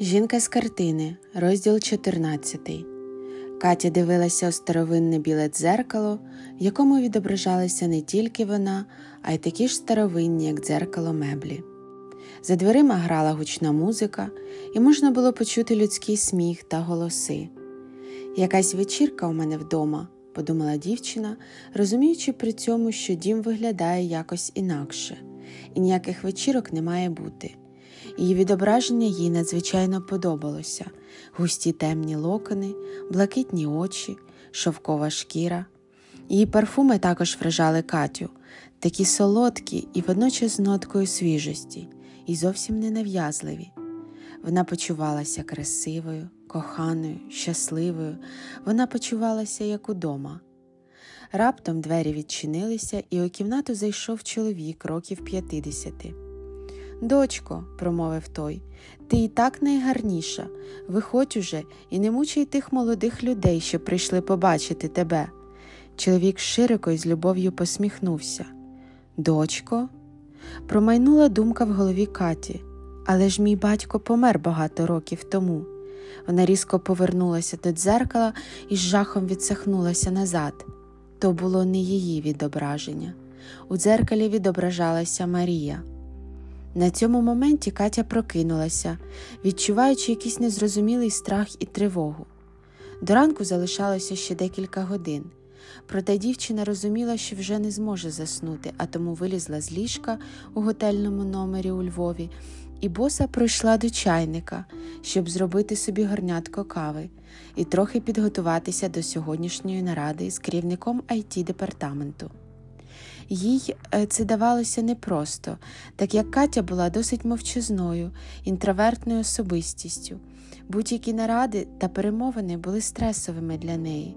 Жінка з картини, розділ 14. Катя дивилася у старовинне біле дзеркало, в якому відображалася не тільки вона, а й такі ж старовинні, як дзеркало меблі. За дверима грала гучна музика, і можна було почути людський сміх та голоси. Якась вечірка у мене вдома, подумала дівчина, розуміючи при цьому, що дім виглядає якось інакше, і ніяких вечірок не має бути. Її відображення їй надзвичайно подобалося густі темні локони, блакитні очі, шовкова шкіра. Її парфуми також вражали Катю, такі солодкі і водночас з ноткою свіжості, і зовсім ненав'язливі. Вона почувалася красивою, коханою, щасливою, вона почувалася як удома. Раптом двері відчинилися, і у кімнату зайшов чоловік років п'ятдесяти. Дочко, промовив той, ти і так найгарніша. Виходь уже і не мучай тих молодих людей, що прийшли побачити тебе. Чоловік широко і з любов'ю посміхнувся. Дочко, промайнула думка в голові Каті, але ж мій батько помер багато років тому. Вона різко повернулася до дзеркала і з жахом відсахнулася назад. То було не її відображення. У дзеркалі відображалася Марія. На цьому моменті Катя прокинулася, відчуваючи якийсь незрозумілий страх і тривогу. До ранку залишалося ще декілька годин, проте дівчина розуміла, що вже не зможе заснути, а тому вилізла з ліжка у готельному номері у Львові, і боса пройшла до чайника, щоб зробити собі горнятко кави і трохи підготуватися до сьогоднішньої наради з керівником it департаменту. Їй е, це давалося непросто, так як Катя була досить мовчазною, інтровертною особистістю. Будь-які наради та перемовини були стресовими для неї.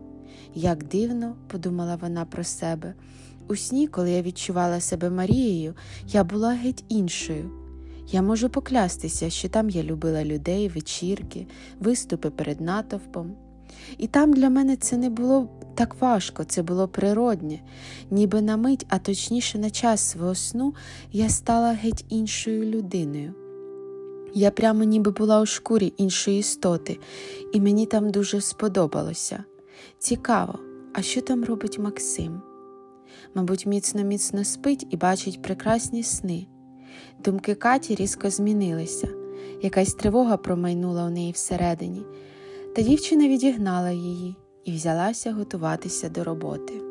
Як дивно, подумала вона про себе, у сні, коли я відчувала себе Марією, я була геть іншою. Я можу поклястися, що там я любила людей, вечірки, виступи перед натовпом. І там для мене це не було так важко, це було природнє, ніби на мить, а точніше на час свого сну, я стала геть іншою людиною. Я прямо ніби була у шкурі іншої істоти, і мені там дуже сподобалося. Цікаво, а що там робить Максим? Мабуть, міцно міцно спить і бачить прекрасні сни. Думки Каті різко змінилися, якась тривога промайнула у неї всередині, та дівчина відігнала її і взялася готуватися до роботи.